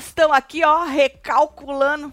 nós estamos aqui, ó, recalculando.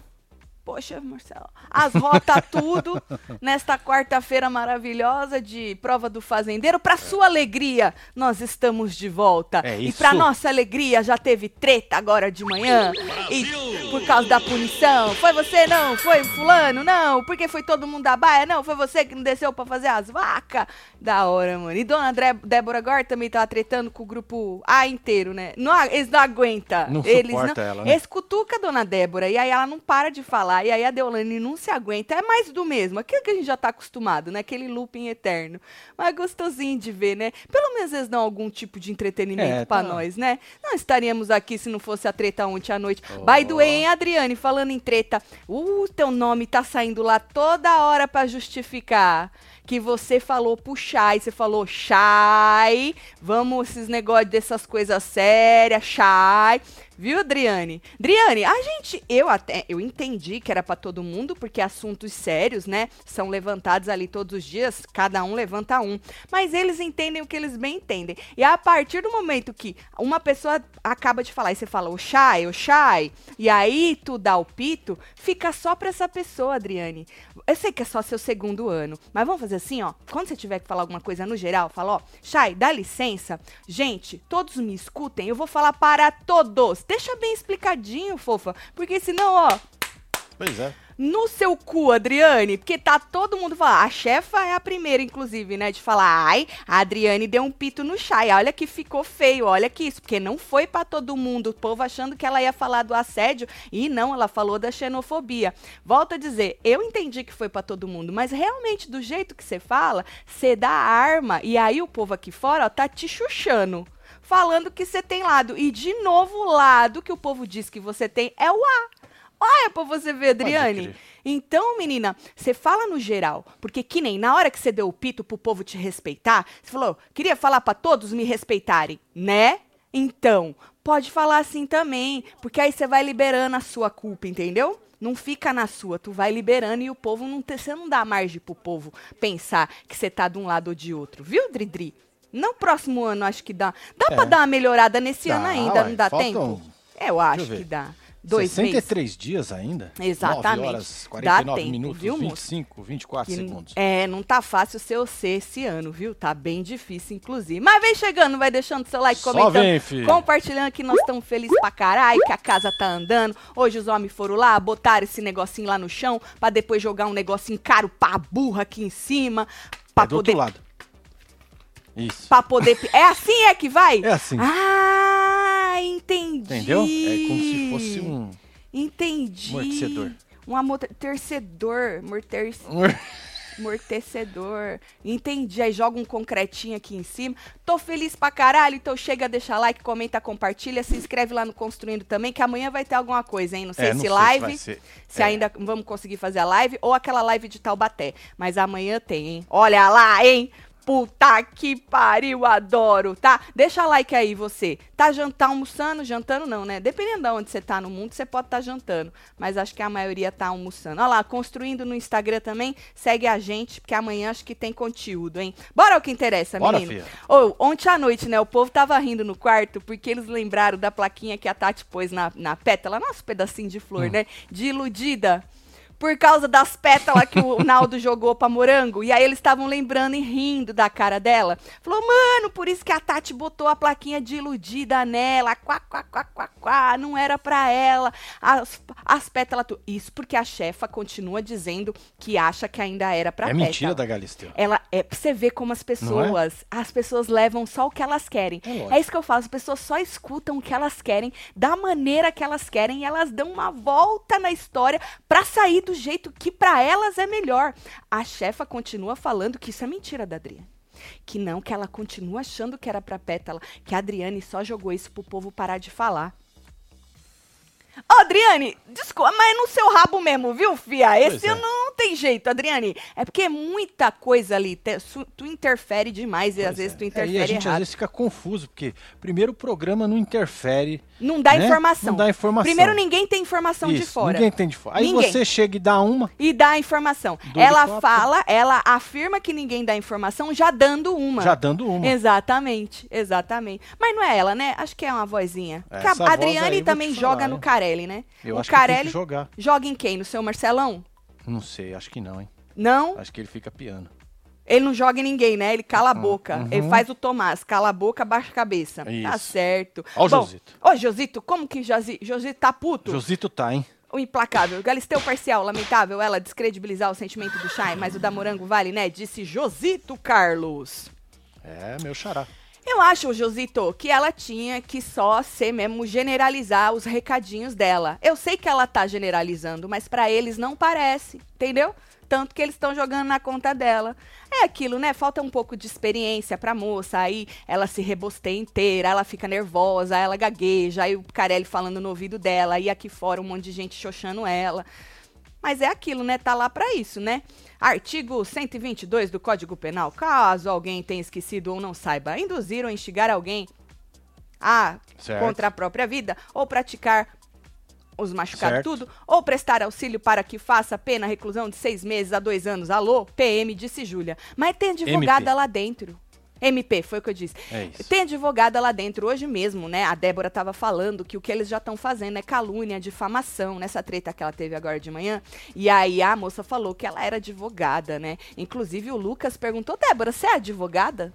Poxa, Marcelo. As rotas tudo nesta quarta-feira maravilhosa de prova do fazendeiro. Para sua alegria, nós estamos de volta. É e para nossa alegria, já teve treta agora de manhã. E por causa da punição. Foi você não? Foi fulano? Não. Porque foi todo mundo da baia? Não. Foi você que não desceu para fazer as vacas? Da hora, mano. E dona Dre- Débora agora também tava tretando com o grupo A inteiro, né? Não, eles não aguentam. Não eles suporta não, ela, né? Eles cutuca a dona Débora. E aí ela não para de falar. E aí a Deolane não se aguenta. É mais do mesmo. Aquilo que a gente já tá acostumado, né? Aquele looping eterno. Mas é gostosinho de ver, né? Pelo menos eles dão algum tipo de entretenimento É, pra tá. nós, né? Não estaríamos aqui se não fosse a treta ontem à noite. By the way, hein, Adriane, falando em treta. Uh, teu nome tá saindo lá toda hora pra justificar que você falou pro Chay, você falou Chay, vamos esses negócios dessas coisas sérias, Chay. Viu, Adriane? Adriane, a gente, eu até, eu entendi que era pra todo mundo, porque assuntos sérios, né, são levantados ali todos os dias, cada um levanta um. Mas eles entendem o que eles bem entendem. E a partir do momento que uma pessoa acaba de falar e você fala, o Chay, o Chay, e aí tu dá o pito, fica só pra essa pessoa, Adriane. Eu sei que é só seu segundo ano, mas vamos fazer assim, ó. Quando você tiver que falar alguma coisa no geral, fala, ó, Chay, dá licença. Gente, todos me escutem, eu vou falar para todos. Deixa bem explicadinho, fofa, porque senão, ó, Pois é. no seu cu, Adriane, porque tá todo mundo falando. A chefa é a primeira, inclusive, né, de falar, ai, a Adriane deu um pito no chai, olha que ficou feio, olha que isso, porque não foi pra todo mundo, o povo achando que ela ia falar do assédio, e não, ela falou da xenofobia. Volto a dizer, eu entendi que foi pra todo mundo, mas realmente, do jeito que você fala, você dá arma, e aí o povo aqui fora, ó, tá te chuchando. Falando que você tem lado. E de novo, o lado que o povo diz que você tem é o A. Olha pra você ver, Adriane. Então, menina, você fala no geral, porque que nem na hora que você deu o pito pro povo te respeitar, você falou, queria falar pra todos me respeitarem, né? Então, pode falar assim também, porque aí você vai liberando a sua culpa, entendeu? Não fica na sua, tu vai liberando e o povo não te, você não dá margem pro povo pensar que você tá de um lado ou de outro, viu, Dridri? No próximo ano acho que dá. Dá É. pra dar uma melhorada nesse Dá, ano ainda, uai, não dá faltam- tempo? Eu acho eu que dá. Dois meses. 63 dias ainda? Exatamente. 9 horas, Dá 49 tempo, minutos, viu, moço? 25, 24 Que segundos. É, não tá fácil ser você esse ano, viu? Tá bem difícil, inclusive. Mas vem chegando, vai deixando seu like, Só comentando, vem, filho. compartilhando que nós estamos felizes pra caralho, que a casa tá andando. Hoje os homens foram lá, botaram esse negocinho lá no chão, pra depois jogar um negocinho caro pra burra aqui em cima. Pra É do poder outro lado. Isso. Pra poder. É assim é que vai? É assim. Ah, entendi. Entendeu? É como se fosse um... Entendi. Amortecedor. Um amortecedor. Morter... Amortecedor. Entendi. Aí joga um concretinho aqui em cima. Tô feliz pra caralho. Então chega, deixa like, comenta, compartilha. Se inscreve lá no Construindo também, que amanhã vai ter alguma coisa, hein? Não sei É, não se sei se live. ser. Se É. ainda vamos conseguir fazer a live ou aquela live de Taubaté. Mas amanhã tem, hein? Olha lá, hein? Puta que pariu, adoro, tá? Deixa like aí você. Tá jantando, almoçando? Jantando não, né? Dependendo de onde você tá no mundo, você pode estar jantando. Mas acho que a maioria tá almoçando. Olha lá, construindo no Instagram também. Segue a gente, porque amanhã acho que tem conteúdo, hein? Bora ao que interessa, Bora, menino. fia. Ô, ontem à noite, né? O povo tava rindo no quarto porque eles lembraram da plaquinha que a Tati pôs na, na pétala, nosso pedacinho de flor, Hum. né? De iludida. Por causa das pétalas que o Naldo jogou pra morango. E aí eles estavam lembrando e rindo da cara dela. Falou, mano, por isso que a Tati botou a plaquinha de iludida nela. Quá, quá, quá, quá, quá. Não era pra ela. As, as pétalas. Tu... Isso porque a chefa continua dizendo que acha que ainda era pra É pétala. mentira da Galisteu. Ela é pra você ver como as pessoas, as pessoas levam só o que elas querem. É. É, isso que eu falo, as pessoas só escutam o que elas querem, da maneira que elas querem, e elas dão uma volta na história pra sair do jeito que pra elas é melhor. A chefa continua falando que isso é mentira da Adriane. Que não, que ela continua achando que era pra Pétala, que a Adriane só jogou isso pro povo parar de falar. Ô, Adriane, desculpa, mas é no seu rabo mesmo, viu, fia? Esse é. não tem jeito, Adriane. É porque é muita coisa ali. te- su- Tu interfere demais e às vezes é. tu É, interfere e a gente errado. às vezes fica confuso, porque primeiro o programa não interfere. Não dá né? informação. Não dá informação. Primeiro, ninguém tem informação de Isso, fora. Ninguém tem de fora. Aí Ninguém. você chega e dá uma. E dá a informação. Ela fala, ela afirma que ninguém dá informação já dando uma. Já dando uma. Exatamente, exatamente. Mas não é ela, né? Acho que é uma vozinha. Essa Porque a voz aí Adriane eu vou também joga no hein? Carelli, né? Eu o acho que tem Carelli que jogar. joga em quem? No seu Marcelão? Não sei, acho que não, hein? Não? Acho que ele fica piano. Ele não joga em ninguém, né? Ele cala a boca. uhum. Ele faz o Tomás, cala a boca, baixa a cabeça. Tá Isso. certo. Ó o Bom, Josito. Ô, Josito, como que Josi, Josito tá puto? Josito tá, hein? O implacável. Galisteu parcial, lamentável ela descredibilizar o sentimento do Shai, mas o da Morango vale, né? Disse Josito Carlos. É, meu xará. Eu acho, Josito, que ela tinha que só ser mesmo generalizar os recadinhos dela. Eu sei que ela tá generalizando, mas pra eles não parece, entendeu? Tanto que eles estão jogando na conta dela. É aquilo, né? Falta um pouco de experiência pra moça. Aí ela se rebosteia inteira, ela fica nervosa, ela gagueja, aí o Carelli falando no ouvido dela, aí aqui fora um monte de gente xoxando ela. Mas é aquilo, né? Tá lá pra isso, né? Artigo 122 do Código Penal. Caso alguém tenha esquecido ou não saiba, induzir ou instigar alguém a Certo. contra a própria vida ou praticar os machucados Certo. tudo, ou prestar auxílio para que faça pena reclusão de seis meses a dois anos. Alô, PM, disse Júlia. Mas tem advogada MP. lá dentro. MP, foi o que eu disse. É. Tem advogada lá dentro hoje mesmo, né? A Débora estava falando que o que eles já estão fazendo é calúnia, difamação, nessa treta que ela teve agora de manhã. E aí a moça falou que ela era advogada, né? Inclusive o Lucas perguntou: Débora, você é advogada?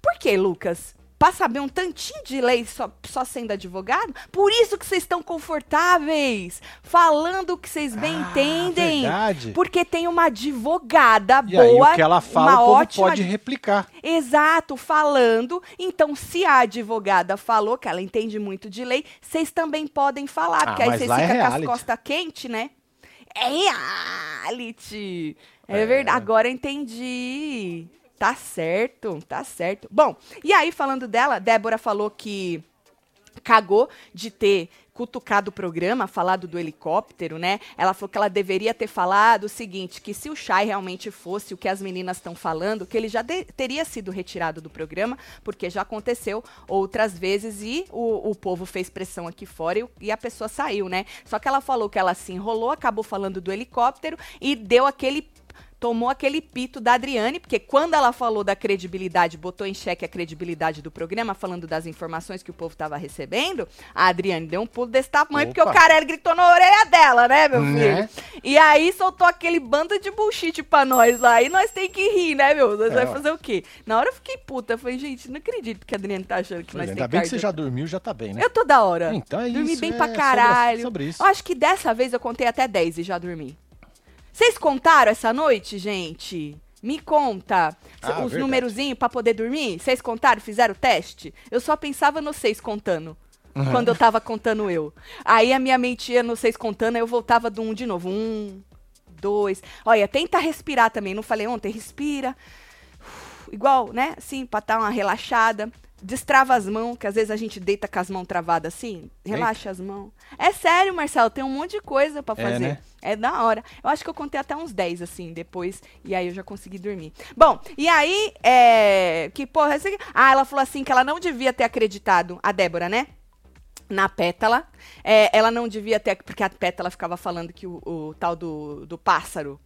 Por que, Lucas? Pra saber um tantinho de lei só, só sendo advogado? Por isso que vocês estão confortáveis, falando o que vocês bem Ah, entendem. verdade. Porque tem uma advogada E aí boa, o que ela fala, uma ótima pode replicar. Exato, falando. Então, se a advogada falou que ela entende muito de lei, vocês também podem falar, Ah, porque aí vocês é ficam com as costas quentes, né? É reality. É, É. verdade, agora entendi. Tá certo, tá certo. Bom, e aí falando dela, Débora falou que cagou de ter cutucado o programa, falado do helicóptero, né? Ela falou que ela deveria ter falado o seguinte, que se o Chay realmente fosse o que as meninas estão falando, que ele já de- teria sido retirado do programa, porque já aconteceu outras vezes e o, o povo fez pressão aqui fora e, e a pessoa saiu, né? Só que ela falou que ela se enrolou, acabou falando do helicóptero e deu aquele tomou aquele pito da Adriane, porque quando ela falou da credibilidade, botou em xeque a credibilidade do programa, falando das informações que o povo estava recebendo, a Adriane deu um pulo desse tamanho, porque Opa. o Carelli gritou na orelha dela, né, meu Né? filho? E aí soltou aquele bando de bullshit pra nós lá, e nós tem que rir, né, meu? Nós É, vai fazer o quê? Na hora eu fiquei puta, eu falei, gente, não acredito que a Adriane tá achando que Pois nós é, tem Ainda bem que você já dormiu, já tá bem, né? Eu tô da hora. Então é Dormi isso, bem é pra sobre- caralho. sobre isso. Eu acho que dessa vez eu contei até 10 e já dormi. Vocês contaram essa noite, gente? Me conta. Ah, Os verdade. numerozinhos pra poder dormir? Vocês contaram? Fizeram o teste? Eu só pensava no seis contando. Uhum. Quando eu tava contando eu. Aí a minha mente ia no seis contando, aí eu voltava do um de novo. Um, dois. Olha, tenta respirar também. Não falei ontem? Respira igual, né? Assim, pra dar uma relaxada. Destrava as mãos, que às vezes a gente deita com as mãos travadas assim. Relaxa as mãos. É sério, Marcelo, tem um monte de coisa pra É, fazer. né? É da hora. Eu acho que eu contei até uns 10, assim, depois. E aí eu já consegui dormir. Bom, e aí, é. Que porra é essa? Ah, ela falou assim que ela não devia ter acreditado, a Débora, né? na pétala. É, ela não devia ter, porque a pétala ficava falando que o, o tal do, do pássaro,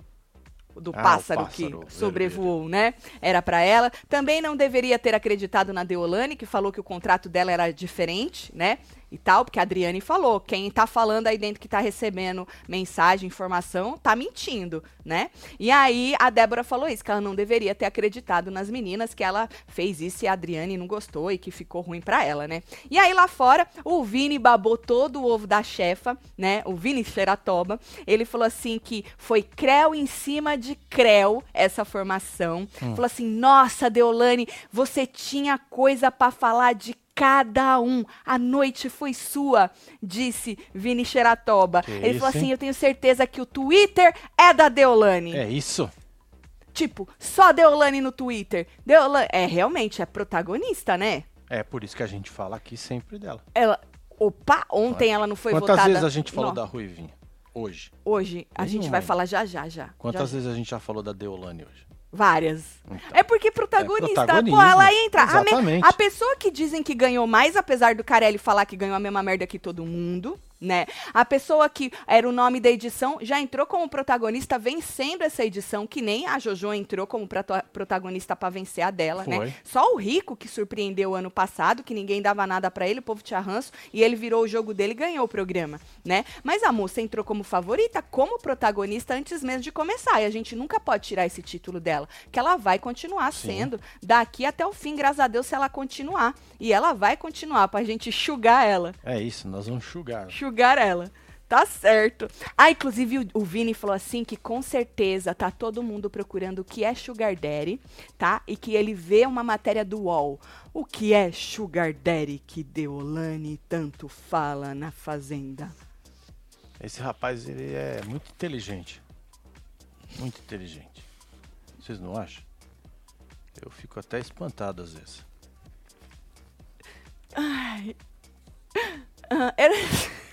do Ah, o pássaro, pássaro que sobrevoou, né? Era pra ela. Também não deveria ter acreditado na Deolane, que falou que o contrato dela era diferente, né? E tal, porque a Adriane falou, quem tá falando aí dentro que tá recebendo mensagem, informação, tá mentindo, né? E aí a Débora falou isso, que ela não deveria ter acreditado nas meninas, que ela fez isso e a Adriane não gostou e que ficou ruim pra ela, né? E aí lá fora, o Vini babou todo o ovo da chefa, né? O Vini Xeratoba, ele falou assim que foi creu em cima de creu essa formação. Falou assim: "Nossa, Deolane, você tinha coisa pra falar de cada um. A noite foi sua, disse Vini Xeratoba. Que Ele falou isso, assim: hein? Eu tenho certeza que o Twitter é da Deolane. É isso? Tipo, só Deolane no Twitter. Deolane é realmente é protagonista, né? É por isso que a gente fala aqui sempre dela. Ela. Opa, ontem ela não foi Quantas votada. vezes a gente falou Não. da Ruivinha? Hoje. Hoje, a gente Nenhuma vai falar já já já. Quantas Já- vezes a gente já falou da Deolane hoje? Várias. Então. É porque protagonista, pô, protagonismo, ela entra. A, me- a pessoa que dizem que ganhou mais, apesar do Carelli falar que ganhou a mesma merda que todo mundo, né? A pessoa que era o nome da edição já entrou como protagonista vencendo essa edição, que nem a Jojo entrou como protagonista pra vencer a dela, né? Só o Rico que surpreendeu ano passado, que ninguém dava nada pra ele, o povo tinha ranço, e ele virou o jogo dele e ganhou o programa, né? Mas a moça entrou como favorita, como protagonista antes mesmo de começar, e a gente nunca pode tirar esse título dela, que ela vai continuar Sim. sendo daqui até o fim, graças a Deus, se ela continuar. E ela vai continuar pra gente enxugar ela. É isso, nós vamos enxugar. Enxugar ela. Tá certo. Ah, inclusive o, o Vini falou assim que com certeza tá todo mundo procurando o que é Sugar Daddy, tá? E que ele vê uma matéria do UOL. O que é Sugar Daddy que Deolane tanto fala na Fazenda? Esse rapaz, ele é muito inteligente. Muito inteligente. Vocês não acham? Eu fico até espantado às vezes. Ai. Ah, era...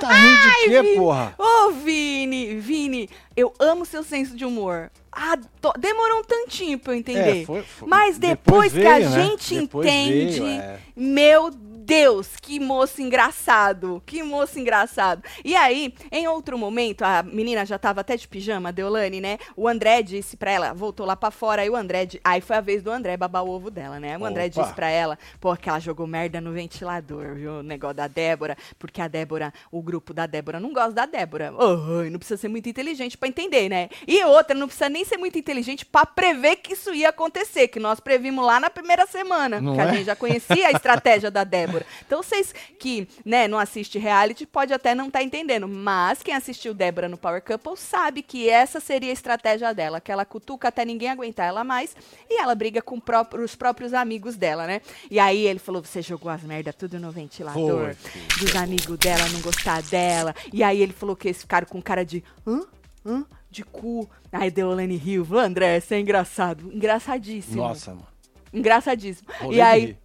Tá rindo de quê, Vini. porra? Ô, Vini, Vini, eu amo seu senso de humor. Ado- Demorou um tantinho pra eu entender. É, foi- foi- Mas depois, que a veio, né? gente Depois entende, veio, é. meu Deus, que moço engraçado. Que moço engraçado. E aí, em outro momento, a menina já tava até de pijama, a Deolane, né? O André disse pra ela, voltou lá pra fora, aí o André, aí foi a vez do André babar o ovo dela, né? O André Opa. disse pra ela, pô, que ela jogou merda no ventilador, viu? O negócio da Débora, porque a Débora, o grupo da Débora não gosta da Débora. Oh, não precisa ser muito inteligente pra entender, né? E outra, não precisa nem ser muito inteligente pra prever que isso ia acontecer, que nós previmos lá na primeira semana, Não que a é? gente já conhecia a estratégia da Débora. Então vocês que, né, não assiste reality pode até não estar entendendo, mas quem assistiu Débora no Power Couple sabe que essa seria a estratégia dela, que ela cutuca até ninguém aguentar ela mais e ela briga com os próprios amigos dela, né? E aí ele falou: "Você jogou as merda tudo no ventilador, Foi, dos amigos dela não gostar dela". E aí ele falou que eles ficaram com cara de hã? Hã? De cu. Aí Deolane riu, falou, André, você é engraçado. Engraçadíssimo. Nossa, mano. Engraçadíssimo. E aí.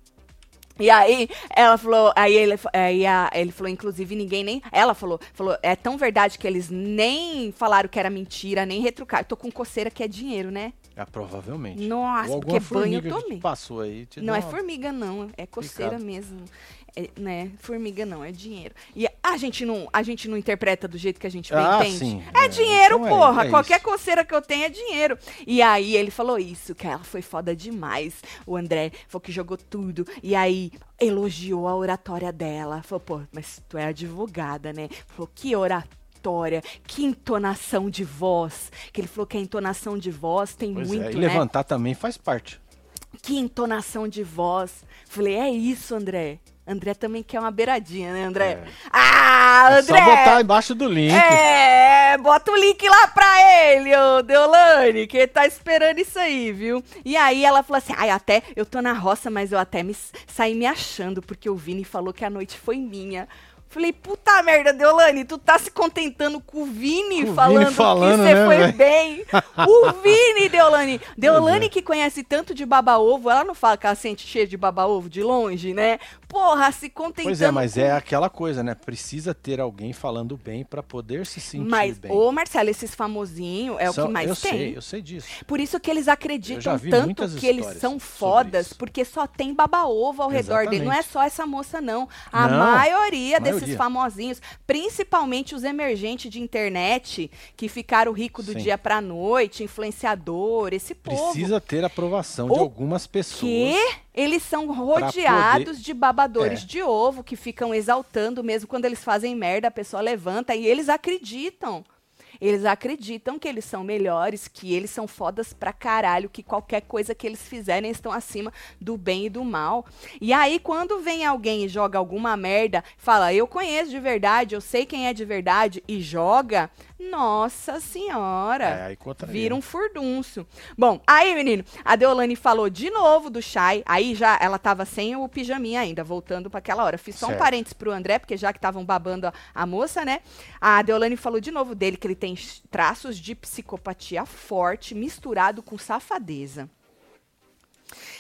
E aí, ela falou, aí ele, aí a- ele falou, inclusive, ninguém nem. Ela falou, falou, é tão verdade que eles nem falaram que era mentira, nem retrucaram. Tô com coceira que é dinheiro, né? Ah, provavelmente. Nossa, Ou porque banho eu tomei. passou aí. Não é uma- formiga, não. É coceira Picado. mesmo. É, né? Formiga não, é dinheiro. E a gente não, a gente não interpreta do jeito que a gente Ah, entende. sim. É, É, dinheiro, então é- porra. é Qualquer isso. coceira que eu tenho é dinheiro. E aí ele falou isso, que ela foi foda demais. O André falou que jogou tudo. E aí elogiou a oratória dela. Falou, pô, mas tu é advogada, né? Falou, que oratória, que entonação de voz. Que ele falou que a entonação de voz tem Pois muito, é, e né? levantar também faz parte. Que entonação de voz. Falei, é isso, André. André também quer uma beiradinha, né, André? É. Ah, É André! só botar embaixo do link. É, bota o link lá pra ele, ô Deolane, que ele tá esperando isso aí, viu? E aí ela falou assim, ai, até, eu tô na roça, mas eu até me saí me achando, porque o Vini falou que a noite foi minha. Falei, puta merda, Deolane, tu tá se contentando com o Vini Com falando, Vini falando, que você né, foi velho? bem. O Vini, Deolane. Deolane é. que conhece tanto de baba-ovo, ela não fala que ela sente cheiro de baba-ovo de longe, né? Porra, se contentando Pois é, mas com é aquela coisa, né? Precisa ter alguém falando bem pra poder se sentir Mas, bem. ô Marcelo, esses famosinhos é o São- que mais eu tem. sei, eu sei disso. Por isso que eles Eu acreditam tanto que eles são fodas, porque só tem baba-ovo ao redor dele. Não é Exatamente. só essa moça, não. A Não, maioria a desses maioria. famosinhos, principalmente os emergentes de internet, que ficaram ricos do Sim. dia pra noite, influenciador, esse povo. Precisa ter aprovação de O algumas pessoas. que eles são rodeados de babadores É. de ovo que ficam exaltando mesmo quando eles fazem merda, a pessoa levanta e eles acreditam. Eles acreditam que eles são melhores, que eles são fodas pra caralho, que qualquer coisa que eles fizerem estão acima do bem e do mal. E aí, quando vem alguém e joga alguma merda, fala, eu conheço de verdade, eu sei quem é de verdade, e joga, nossa senhora. É, aí. Vira um furdunço. Bom, aí, menino, a Deolane falou de novo do Shai. Aí já ela tava sem o pijaminha ainda, voltando para aquela hora. Fiz só um Certo. parênteses pro André, porque já que estavam babando a, a moça, né? A Deolane falou de novo dele que ele tem traços de psicopatia forte misturado com safadeza.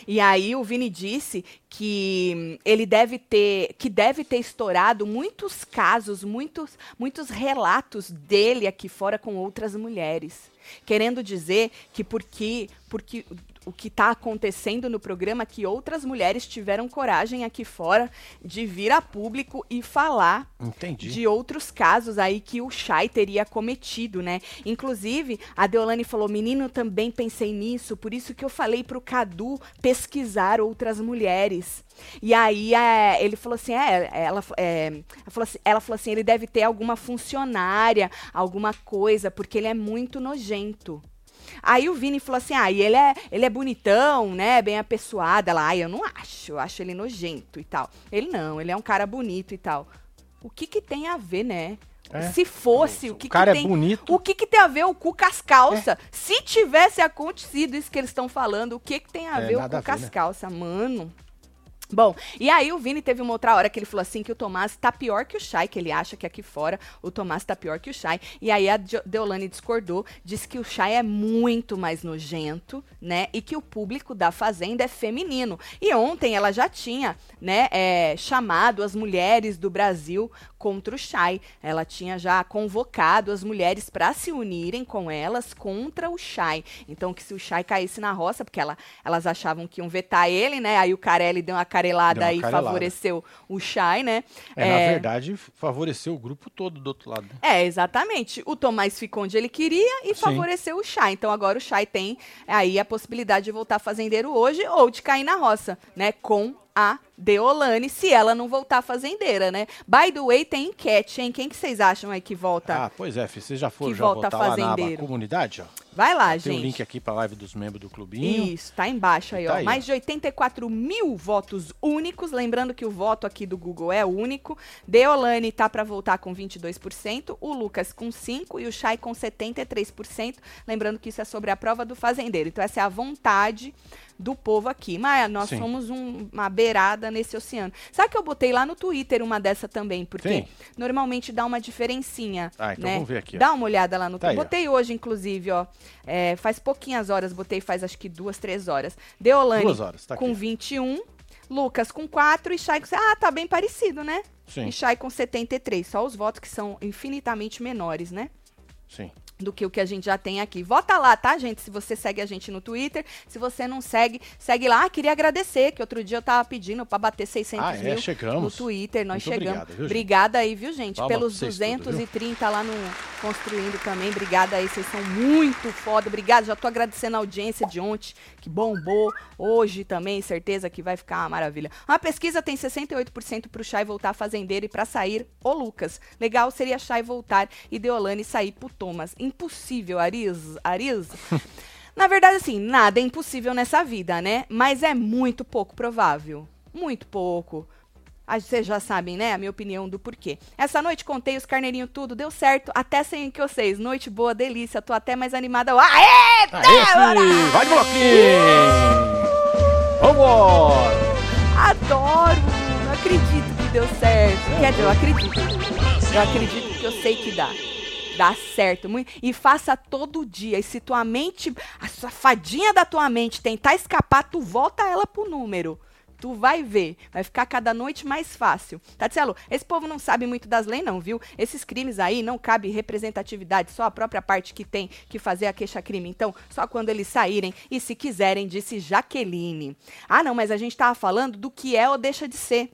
E aí o Vini disse que ele deve ter, que deve ter estourado muitos casos, muitos, muitos relatos dele aqui fora com outras mulheres, querendo dizer que porque, porque o que está acontecendo no programa que outras mulheres tiveram coragem aqui fora de vir a público e falar Entendi. de outros casos aí que o Chay teria cometido, né? Inclusive, a Deolane falou: "Menino, também pensei nisso, por isso que eu falei pro Cadu pesquisar outras mulheres". E aí é, ele falou assim, é, ela, é, ela, falou assim, ela falou assim, ele deve ter alguma funcionária, alguma coisa, porque ele é muito nojento. Aí o Vini falou assim: ah, e ele é, ele é bonitão, né? Bem apessoado. Ela, ah, eu não acho, eu acho ele nojento e tal. Ele não, ele é um cara bonito e tal. O que que tem a ver, né? É. Se fosse, o que, o cara que é tem, bonito. o que, que tem a ver o cu com as calças? Se tivesse acontecido isso que eles estão falando, o que, que tem a É, ver o cu com as né? calças, mano? Bom, e aí o Vini teve uma outra hora que ele falou assim que o Tomás tá pior que o Chay, que ele acha que aqui fora o Tomás tá pior que o Chay. E aí a Deolane discordou, disse que o Chay é muito mais nojento, né? E que o público da Fazenda é feminino. E ontem ela já tinha, né, é, chamado as mulheres do Brasil contra o Chay. Ela tinha já convocado as mulheres para se unirem com elas contra o Chay. Então que se o Chay caísse na roça, porque ela, elas achavam que iam vetar ele, né? Aí o Carelli deu uma carelada e carelada. favoreceu o Chay, né? É, na verdade, favoreceu o grupo todo do outro lado. É, exatamente. O Tomás ficou onde ele queria e Sim. favoreceu o Chay. Então agora o Chay tem aí a possibilidade de voltar fazendeiro hoje ou de cair na roça, né? Com a Deolane, se ela não voltar fazendeira, né? By the way, tem enquete, hein? Quem que vocês acham aí que volta? Ah, pois é, filho, vocês já foram já volta votar lá na comunidade, ó. Vai lá, Tem gente. o link aqui pra live dos membros do clubinho. Isso, tá embaixo aí, Tá ó. aí, Mais de 84 mil votos únicos. Lembrando que o voto aqui do Google é único. Deolane tá para voltar com 22%, o Lucas com 5% e o Chay com 73%. Lembrando que isso é sobre a prova do fazendeiro. Então, essa é a vontade do povo aqui. Maia, nós Sim. somos um- uma beirada nesse oceano. Sabe que eu botei lá no Twitter uma dessa também? Porque Sim. normalmente dá uma diferencinha. Ah, então né? vamos ver aqui, ó. Dá uma olhada lá no Tá ó. Botei hoje, inclusive, ó. É, faz pouquinhas horas, botei faz acho que duas, três horas. Deolane Duas horas, tá com aqui. 21, Lucas com 4 e Chay com... Ah, tá bem parecido, né? Sim, E Chay com 73. Só os votos que são infinitamente menores, né? sim. Do que o que a gente já tem aqui. Vota lá, tá, gente? Se você segue a gente no Twitter. Se você não segue, segue lá. Ah, queria agradecer, que outro dia eu tava pedindo pra bater 600 Ah, é? mil Chegamos. no Twitter. Nós Muito chegamos. obrigado, viu? Obrigada aí, viu, gente? Palma Pelos pra vocês tudo, 230 lá no Construindo também. Obrigada aí, vocês são muito foda. Obrigada, já tô agradecendo a audiência de ontem, que bombou. Hoje também, certeza que vai ficar uma maravilha. Uma pesquisa tem 68% pro Chay voltar fazendeiro e pra sair o Lucas. Legal seria Chay voltar e Deolane sair pro Thomas. Impossível, Ariz. Ariz. Na verdade, assim, nada é impossível nessa vida, né? Mas é muito pouco provável. Muito pouco. Ah, Vocês já sabem, né? A minha opinião do porquê. Essa noite contei os carneirinhos tudo, deu certo, até sem que vocês. Noite boa, delícia, tô até mais animada. Aê! Aê, filho! Vai de bloquinho! Vambora! Adoro! Não acredito que deu certo. Quer dizer, eu acredito. Eu acredito porque eu sei que dá. Dá certo. Mui- E faça todo dia. E se tua mente, a safadinha da tua mente tentar escapar, tu volta ela pro número. Tu vai ver. Vai ficar cada noite mais fácil. Tatielo, esse povo não sabe muito das leis, não, viu? Esses crimes aí não cabe representatividade, só a própria parte que tem que fazer a queixa-crime. Então, só quando eles saírem e se quiserem, disse Jaqueline. Ah, não, mas a gente tava falando do que é ou deixa de ser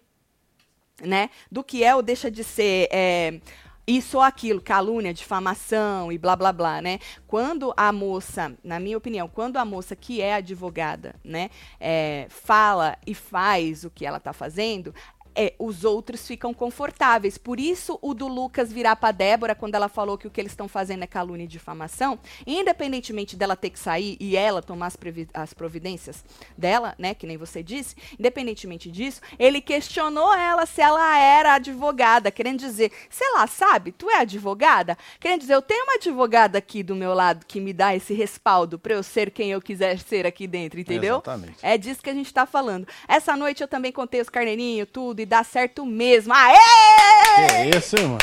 né? Do que é ou deixa de ser é, isso ou aquilo, calúnia, difamação e blá blá blá, né? Quando a moça, na minha opinião, quando a moça que é advogada, né, é, fala e faz o que ela tá fazendo, é, os outros ficam confortáveis. Por isso, o do Lucas virar pra Débora quando ela falou que o que eles estão fazendo é calúnia e difamação, independentemente dela ter que sair e ela tomar as, as providências dela, né, que nem você disse, independentemente disso, ele questionou ela se ela era advogada, querendo dizer, sei lá, sabe, tu é advogada? Querendo dizer, eu tenho uma advogada aqui do meu lado que me dá esse respaldo pra eu ser quem eu quiser ser aqui dentro, entendeu? Exatamente. É disso que a gente tá falando. Essa noite eu também contei os carneirinhos, tudo, e dá certo mesmo. Aê! Que isso, mano?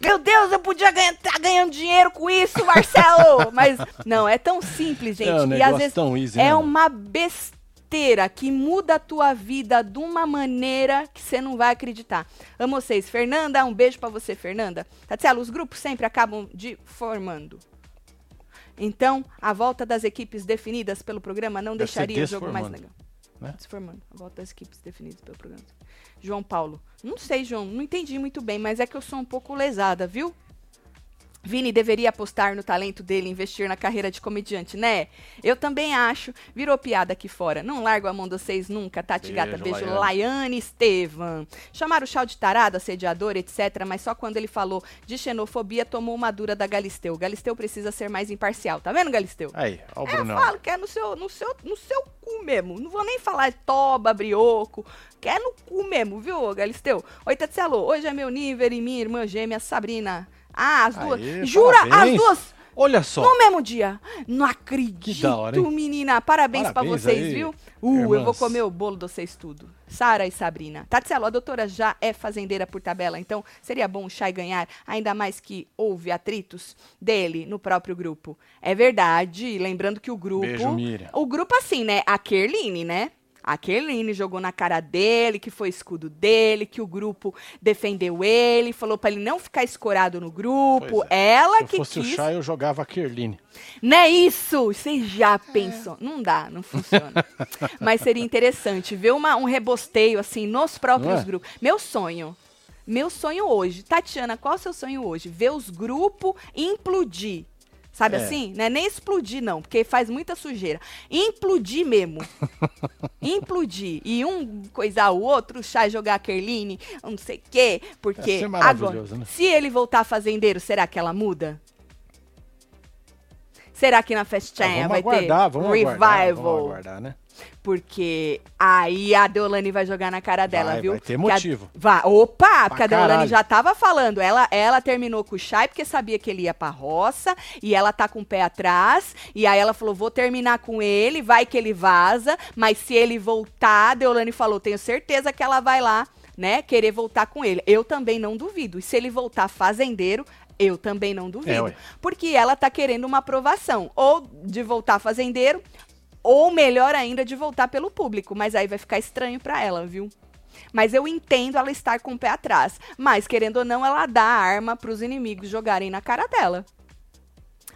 Meu Deus, eu podia ganhar, tá ganhando dinheiro com isso, Marcelo! Mas não, é tão simples, gente. É um e às vezes easy, é né, uma inteira que muda a tua vida de uma maneira que você não vai acreditar. Amo vocês. Fernanda, um beijo para você, Fernanda. Tatiana, os grupos sempre acabam de formando. Então, a volta das equipes definidas pelo programa não Deve deixaria o jogo mais legal. Né? Desformando. A volta das equipes definidas pelo programa. João Paulo. Não sei, João. Não entendi muito bem, mas é que eu sou um pouco lesada, viu? Vini deveria apostar no talento dele investir na carreira de comediante, né? Eu também acho. Virou piada aqui fora. Não largo a mão de vocês nunca. Tati Beijo, Gata, beijo. Laiane. Laiane Estevam. Chamaram o Chau de tarado, assediador, etc. Mas só quando ele falou de xenofobia, tomou uma dura da Galisteu. Galisteu precisa ser mais imparcial. Tá vendo, Galisteu? Aí, ó o Eu Brunão. falo que é no seu, no seu, no seu cu mesmo. Não vou nem falar toba, brioco. Que é no cu mesmo, viu, Galisteu? Oi, Tatselo. Hoje é meu nível e minha irmã gêmea, Sabrina. Ah, as duas. Aê, Jura? As parabéns. duas Olha só. no mesmo dia. Não acredito, hora, menina. Parabéns, pra Parabéns vocês, aí, viu? Uh, eu vou irmãs. comer o bolo de vocês tudo. Sara e Sabrina. Tatselo, a doutora já é fazendeira por tabela, então seria bom o Chay ganhar, ainda mais que houve atritos dele no próprio grupo. É verdade, lembrando que o grupo... Beijo, Miriam. O grupo assim, né? A Kerline, né? A Kerline jogou na cara dele, que foi escudo dele, que o grupo defendeu ele, falou pra ele não ficar escorado no grupo. É. Ela Se que fosse quis. o Chá, eu jogava a Kerline. Não é isso? Você já É. pensou? Não dá, não funciona. Mas seria interessante ver uma, um rebosteio assim nos próprios é? grupos. Meu sonho. Meu sonho hoje. Tatiana, qual é o seu sonho hoje? Ver os grupos implodir. Sabe É. assim? Não é nem explodir, não, porque faz muita sujeira. Implodir mesmo. Implodir. E um coisar o outro, chá jogar a Kerline, não sei o quê. Porque ser agora, né? se ele voltar fazendeiro, será que ela muda? Será que na Ah, festinha vamos vai aguardar, ter vamos revival? aguardar, vamos aguardar, né? Porque aí a Deolane vai jogar na cara dela, Vai, viu? vai ter Que a- motivo. Vai, opa, porque a Deolane caralho. já tava falando. Ela, ela terminou com o Chay porque sabia que ele ia pra roça e ela tá com o pé atrás. E aí ela falou: vou terminar com ele, vai que ele vaza. Mas se ele voltar, a Deolane falou: tenho certeza que ela vai lá, né, querer voltar com ele. Eu também não duvido. E se ele voltar fazendeiro, eu também não duvido. ué. porque ela tá querendo uma aprovação. Ou de voltar fazendeiro, ou melhor ainda, de voltar pelo público. Mas aí vai ficar estranho pra ela, viu? Mas eu entendo ela estar com o pé atrás. Mas, querendo ou não, ela dá a arma pros inimigos jogarem na cara dela.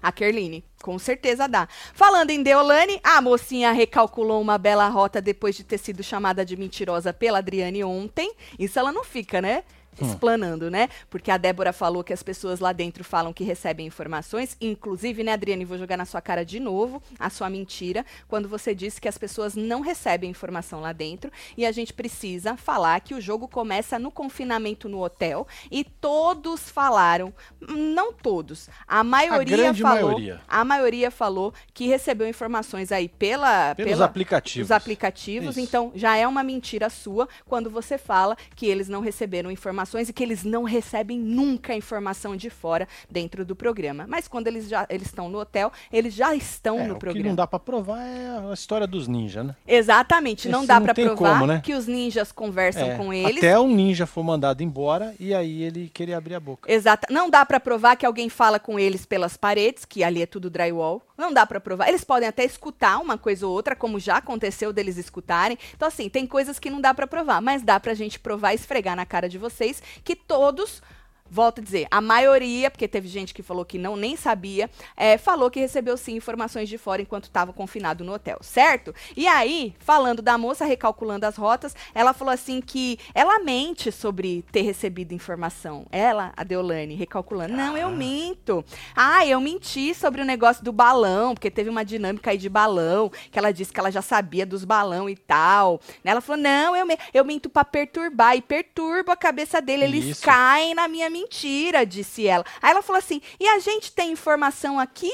A Kerline, com certeza dá. Falando em Deolane, a mocinha recalculou uma bela rota depois de ter sido chamada de mentirosa pela Adriane ontem. Isso ela não fica, né? Explanando, né? Porque a Débora falou que as pessoas lá dentro falam que recebem informações. Inclusive, né, Adriane, vou jogar na sua cara de novo a sua mentira. Quando você disse que as pessoas não recebem informação lá dentro. E a gente precisa falar que o jogo começa no confinamento no hotel. E todos falaram, não todos, a maioria grande falou. maioria. A maioria falou que recebeu informações aí pela, Pelos pela, aplicativos. os aplicativos. Isso. Então, já é uma mentira sua quando você fala que eles não receberam informações e que eles não recebem nunca informação de fora dentro do programa. Mas quando eles já eles estão no hotel, eles já estão É, no o que programa. não dá pra provar é a história dos ninjas, né? Exatamente, não Esse dá não pra tem provar como, né? que os ninjas conversam É, com eles. Até um ninja for mandado embora e aí ele queria abrir a boca. Exata. Não dá pra provar que alguém fala com eles pelas paredes, que ali é tudo drywall. Não dá pra provar. Eles podem até escutar uma coisa ou outra, como já aconteceu deles escutarem. Então assim, tem coisas que não dá pra provar, mas dá pra gente provar e esfregar na cara de vocês que todos Volto a dizer, a maioria, porque teve gente que falou que não nem sabia, é, falou que recebeu sim informações de fora enquanto estava confinado no hotel, certo? E aí, falando da moça recalculando as rotas, ela falou assim que ela mente sobre ter recebido informação. Ela, a Deolane, recalculando. Não, eu minto. Ah, eu menti sobre o negócio do balão, porque teve uma dinâmica aí de balão, que ela disse que ela já sabia dos balão e tal. Ela falou: não, eu, me- eu minto pra perturbar, e perturbo a cabeça dele, eles Isso. caem na minha mentira, disse ela. Aí ela falou assim: e a gente tem informação aqui?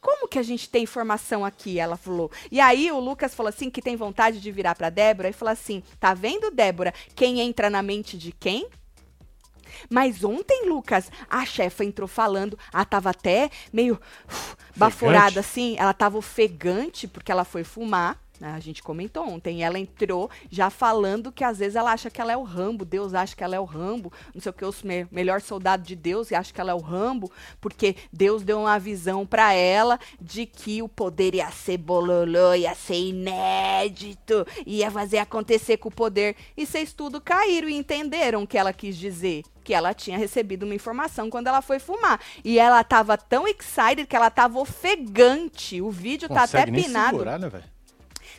Como que a gente tem informação aqui? Ela falou. E aí o Lucas falou assim que tem vontade de virar pra Débora e falar assim: tá vendo, Débora, quem entra na mente de quem? Mas ontem, Lucas, a chefa entrou falando, ela tava até meio uf, baforada assim, ela tava ofegante porque ela foi fumar. A gente comentou ontem. Ela entrou já falando que às vezes ela acha que ela é o Rambo, Deus acha que ela é o Rambo, não sei o que, o me melhor soldado de Deus e acha que ela é o Rambo, porque Deus deu uma visão para ela de que o poder ia ser bololô, ia ser inédito, ia fazer acontecer com o poder. E vocês tudo caíram e entenderam o que ela quis dizer que ela tinha recebido uma informação quando ela foi fumar. E ela estava tão excited que ela estava ofegante. O vídeo Consegue tá até pinado. Segurar, né?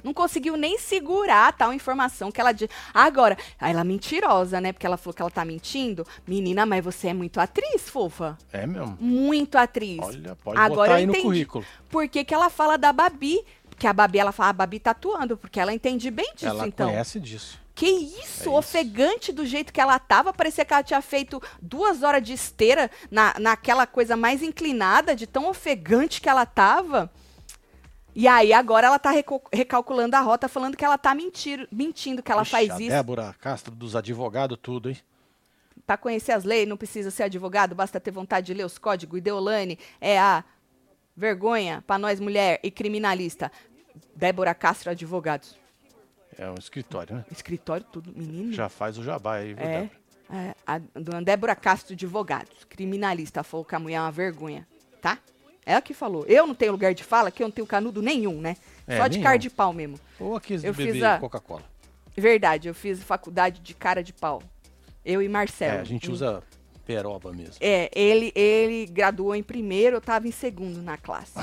Não conseguiu nem segurar tal informação que ela disse. Agora, ela é mentirosa, né? Porque ela falou que ela tá mentindo. Menina, mas você é muito atriz, fofa. É mesmo? Muito atriz. Olha, pode Agora botar aí no currículo. Por que, que ela fala da Babi? Que a Babi, ela fala, a Babi tá atuando, porque ela entende bem disso, ela então. Ela conhece disso. Que isso, é ofegante do jeito que ela tava, parecia que ela tinha feito duas horas de esteira na, naquela coisa mais inclinada, de tão ofegante que ela tava. E aí agora ela tá recalculando a rota, falando que ela tá mentir, mentindo, que ela Ixi, faz isso. Débora Castro dos advogados, tudo, hein? Para conhecer as leis, não precisa ser advogado, basta ter vontade de ler os códigos. E Deolane é a vergonha para nós mulher e criminalista. Débora Castro Advogados. É um escritório, né? Escritório, tudo, menino. Já faz o jabá aí, viu, é, é, a dona Débora Castro Advogados, criminalista, falou que a mulher é uma vergonha, tá? Ela que falou. Eu não tenho lugar de fala, que eu não tenho canudo nenhum, né? É, Só de cara de pau mesmo. Ou aqui eu fiz a... Coca-Cola. Verdade, eu fiz faculdade de cara de pau. Eu e Marcelo. É, a gente usa peroba mesmo. É, ele, ele graduou em primeiro, eu tava em segundo na classe.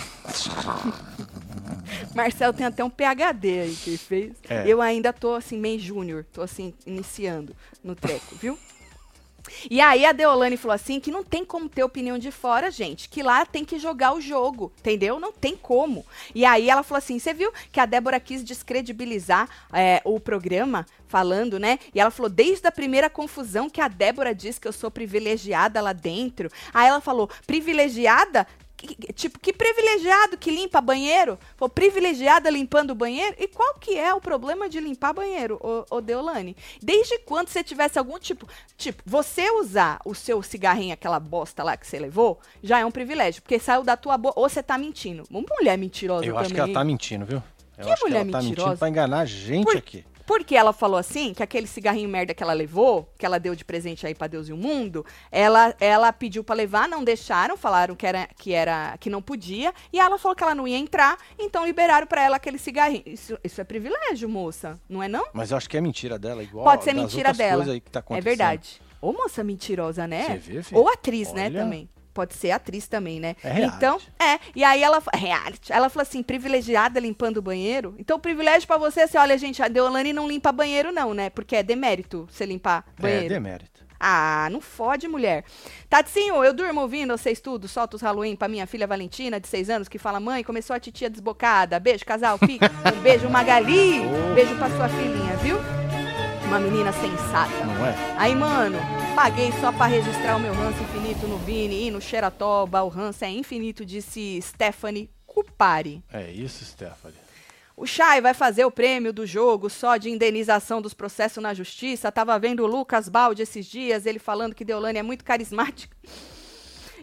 Marcelo tem até um PhD aí que ele fez. É. Eu ainda tô assim, meio júnior, tô assim, iniciando no treco, viu? E aí a Deolane falou assim que não tem como ter opinião de fora, gente, que lá tem que jogar o jogo, entendeu? Não tem como. E aí ela falou assim, você viu que a Débora quis descredibilizar é, o programa, falando, né? E ela falou, desde a primeira confusão que a Débora disse que eu sou privilegiada lá dentro. Aí ela falou, privilegiada? Tipo, que privilegiado que limpa banheiro? Foi privilegiada limpando o banheiro? E qual que é o problema de limpar banheiro, ô, ô Deolane? Desde quando você tivesse algum tipo... Tipo, você usar o seu cigarrinho, aquela bosta lá que você levou, já é um privilégio. Porque saiu da tua boca... Ou você tá mentindo. Uma mulher mentirosa Eu também. acho que ela tá mentindo, viu? Eu que acho mulher que ela mentirosa? tá mentindo pra enganar a gente Por... aqui. Porque ela falou assim, que aquele cigarrinho merda que ela levou, que ela deu de presente aí para Deus e o mundo, ela, ela pediu para levar, não deixaram, falaram que era, que era que não podia, e ela falou que ela não ia entrar, então liberaram para ela aquele cigarrinho. Isso, isso é privilégio, moça, não é não? Mas eu acho que é mentira dela, igual Pode ser mentira dela. Tá é verdade. Ô moça mentirosa, né? Você vê? Ou atriz, né, Olha. né, também pode ser atriz também, né? É. Então, é. E aí ela reality. Ela falou assim, privilegiada limpando o banheiro. Então, o privilégio para você é assim, olha, gente, a Deolane não limpa banheiro não, né? Porque é demérito você limpar é, banheiro. É demérito. Ah, não fode, mulher. Tadinho, eu durmo ouvindo vocês tudo, solta os Halloween pra minha filha Valentina, de seis anos, que fala, mãe, começou a titia desbocada. Beijo, casal, fica. um beijo, Magali. Oh. Beijo pra sua filhinha, viu? Uma menina sensata. Não é? Aí, mano, Paguei só para registrar o meu ranço infinito no Vini e no Xeratoba. O ranço é infinito, disse Stephanie Cupari. É isso, Stephanie. O Chay vai fazer o prêmio do jogo só de indenização dos processos na justiça. Tava vendo o Lucas Balde esses dias, ele falando que Deolane é muito carismática.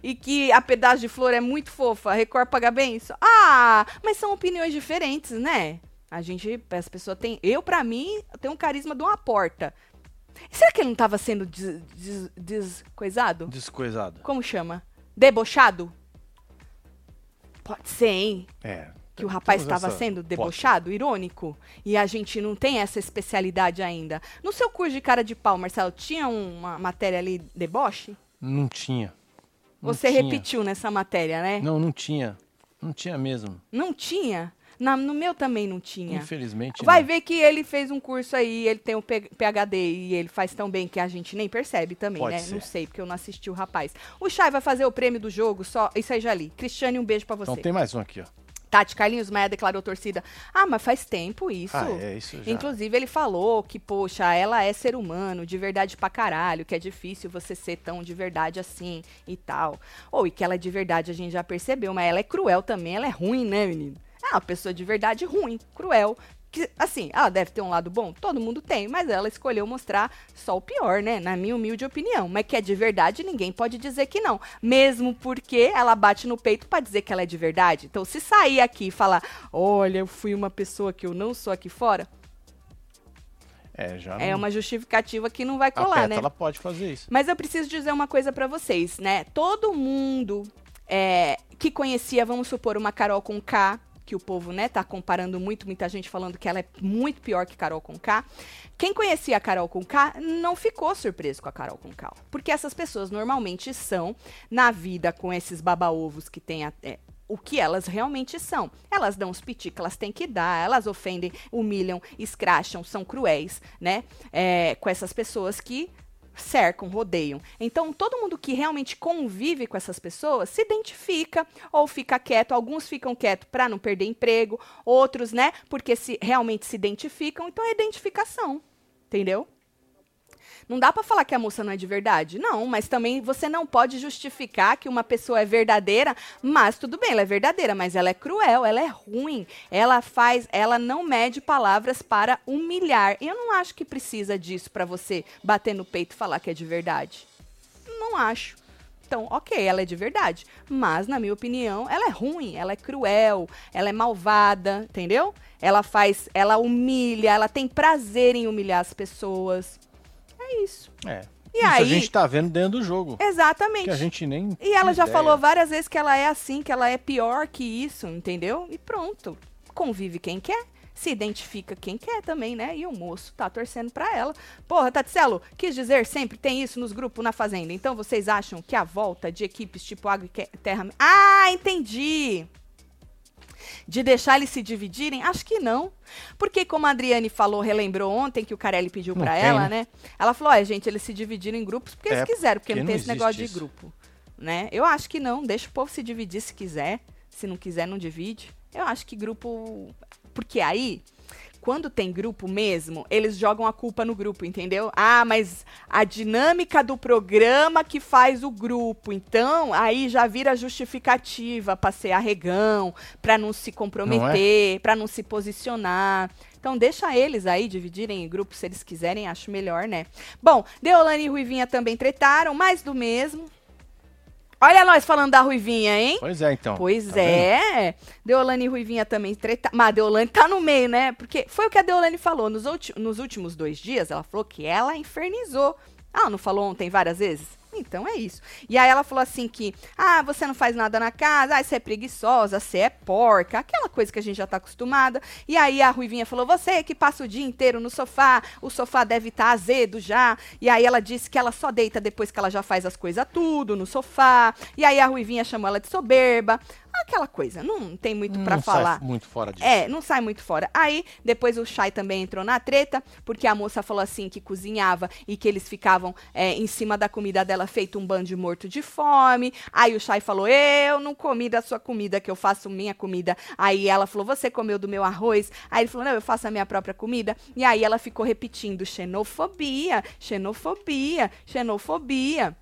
E que a pedaço de flor é muito fofa. Record paga bem isso? Ah, mas são opiniões diferentes, né? A gente, as pessoas têm. Eu, para mim, tenho um carisma de uma porta. Será que ele não estava sendo des, des, descoisado? Descoisado. Como chama? Debochado? Pode ser, hein? É. Que o rapaz estava sendo debochado, pode. irônico. E a gente não tem essa especialidade ainda. No seu curso de cara de pau, Marcelo, tinha uma matéria ali deboche? Não tinha. Não Você tinha. repetiu nessa matéria, né? Não, não tinha. Não tinha mesmo. Não tinha? Na, no meu também não tinha. Infelizmente. Vai não. ver que ele fez um curso aí, ele tem o PHD e ele faz tão bem que a gente nem percebe também, Pode né? Ser. Não sei, porque eu não assisti o rapaz. O Chay vai fazer o prêmio do jogo, só. Isso aí já li. Cristiane, um beijo para você. Então tem mais um aqui, ó. Tati Carlinhos Maia declarou torcida. Ah, mas faz tempo isso. Ah, é, isso já. Inclusive, ele falou que, poxa, ela é ser humano, de verdade pra caralho, que é difícil você ser tão de verdade assim e tal. Ou, e que ela é de verdade, a gente já percebeu, mas ela é cruel também, ela é ruim, né, menino? É uma pessoa de verdade ruim, cruel, que, assim, ela deve ter um lado bom? Todo mundo tem, mas ela escolheu mostrar só o pior, né? Na minha humilde opinião. Mas que é de verdade, ninguém pode dizer que não. Mesmo porque ela bate no peito para dizer que ela é de verdade. Então, se sair aqui e falar, olha, eu fui uma pessoa que eu não sou aqui fora, É, já é não- uma justificativa que não vai a colar, né? Pétala pode fazer isso. Mas eu preciso dizer uma coisa pra vocês, né? Todo mundo é, que conhecia, vamos supor, uma Carol com K, que o povo, né, tá comparando muito, muita gente falando que ela é muito pior que Carol com K. Quem conhecia a Carol com K não ficou surpreso com a Carol com K. Porque essas pessoas normalmente são, na vida com esses baba-ovos que tem até. O que elas realmente são. Elas dão os piti que elas têm que dar, elas ofendem, humilham, escracham, são cruéis, né? É, com essas pessoas que cercam, rodeiam. Então, todo mundo que realmente convive com essas pessoas se identifica ou fica quieto. Alguns ficam quietos para não perder emprego, outros, né, porque se realmente se identificam. Então, é identificação, entendeu? Não dá pra falar que a moça não é de verdade. Não, mas também você não pode justificar que uma pessoa é verdadeira, mas tudo bem, ela é verdadeira, mas ela é cruel, ela é ruim. Ela faz, ela não mede palavras para humilhar. E eu não acho que precisa disso pra você bater no peito e falar que é de verdade. Não acho. Então, ok, ela é de verdade. Mas, na minha opinião, ela é ruim, ela é cruel, ela é malvada, entendeu? Ela faz, ela humilha, ela tem prazer em humilhar as pessoas. É isso. É. E isso a aí- gente tá vendo dentro do jogo. Exatamente. Que a gente nem. E ela já ideia. falou várias vezes que ela é assim, que ela é pior que isso, entendeu? E pronto. Convive quem quer. Se identifica quem quer também, né? E o moço tá torcendo pra ela. Porra, Tatselo, quis dizer sempre tem isso nos grupos na Fazenda. Então vocês acham que a volta de equipes tipo Água e Terra. Ah, entendi! De deixar eles se dividirem? Acho que não. Porque, como a Adriane falou, relembrou ontem que o Carelli pediu tem, ela, né? né? Ela falou: olha, gente, eles se dividiram em grupos porque eles É, quiseram, porque porque não não tem esse negócio de isso. grupo. Né? Eu acho que não. Deixa o povo se dividir se quiser. Se não quiser, não divide. Eu acho que grupo. Porque aí, quando tem grupo mesmo, eles jogam a culpa no grupo, entendeu? Ah, mas a dinâmica do programa que faz o grupo. Então, aí já vira justificativa pra ser arregão, pra não se comprometer, pra não se posicionar. Então, deixa eles aí dividirem em grupos se eles quiserem, acho melhor, né? Bom, Deolane e Ruivinha também tretaram, mais do mesmo. Olha nós falando da Ruivinha, hein? Pois é, então. Pois Tá vendo? é. Deolane e Ruivinha também treta. Mas a Deolane tá no meio, né? Porque foi o que a Deolane falou. Nos, ulti- nos últimos dois dias, ela falou que ela infernizou. Ah, não falou ontem várias vezes? Então é isso. E aí ela falou assim que, ah, você não faz nada na casa, ah, você é preguiçosa, você é porca, aquela coisa que a gente já tá acostumada. E aí a Ruivinha falou, você que passa o dia inteiro no sofá, o sofá deve estar azedo já. E aí ela disse que ela só deita depois que ela já faz as coisas tudo no sofá. E aí a Ruivinha chamou ela de soberba. Aquela coisa, não tem muito pra Não falar. sai muito fora disso. É, não sai muito fora. Aí, depois o Chay também entrou na treta, porque a moça falou assim que cozinhava e que eles ficavam é, em cima da comida dela feito um bando de morto de fome. Aí o Chay falou: Eu não comi da sua comida, que eu faço minha comida. Aí ela falou: Você comeu do meu arroz? Aí ele falou: Não, eu faço a minha própria comida. E aí ela ficou repetindo: xenofobia, xenofobia, xenofobia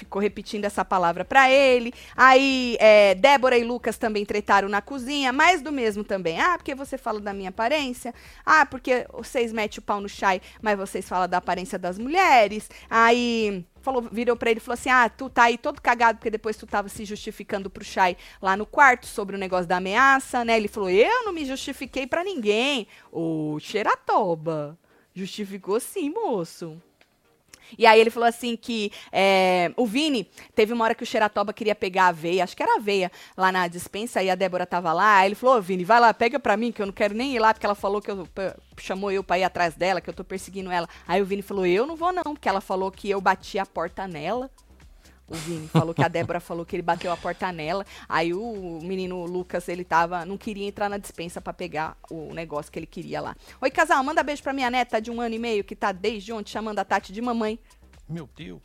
ficou repetindo essa palavra pra ele. Aí, é, Débora e Lucas também tretaram na cozinha, mais do mesmo também. Ah, porque você fala da minha aparência. Ah, porque vocês metem o pau no chai, mas vocês falam da aparência das mulheres. Aí falou, virou pra ele e falou assim: Ah, tu tá aí todo cagado, porque depois tu tava se justificando pro Chay lá no quarto sobre o negócio da ameaça, né? Ele falou: Eu não me justifiquei pra ninguém. Ô, Xeratoba. Justificou sim, moço. E aí ele falou assim que é, o Vini, teve uma hora que o Xeratoba queria pegar a aveia, acho que era aveia, lá na dispensa, e a Débora tava lá, aí ele falou, ô Vini, vai lá, pega pra mim, que eu não quero nem ir lá, porque ela falou que eu, chamou eu pra ir atrás dela, que eu tô perseguindo ela. Aí o Vini falou, eu não vou não, porque ela falou que eu bati a porta nela. O Vini falou que a Débora falou que ele bateu a porta nela. Aí o menino Lucas, ele tava, não queria entrar na dispensa pra pegar o negócio que ele queria lá. Oi, casal, manda beijo pra minha neta de um ano e meio que tá desde ontem chamando a Tati de mamãe. Meu Deus.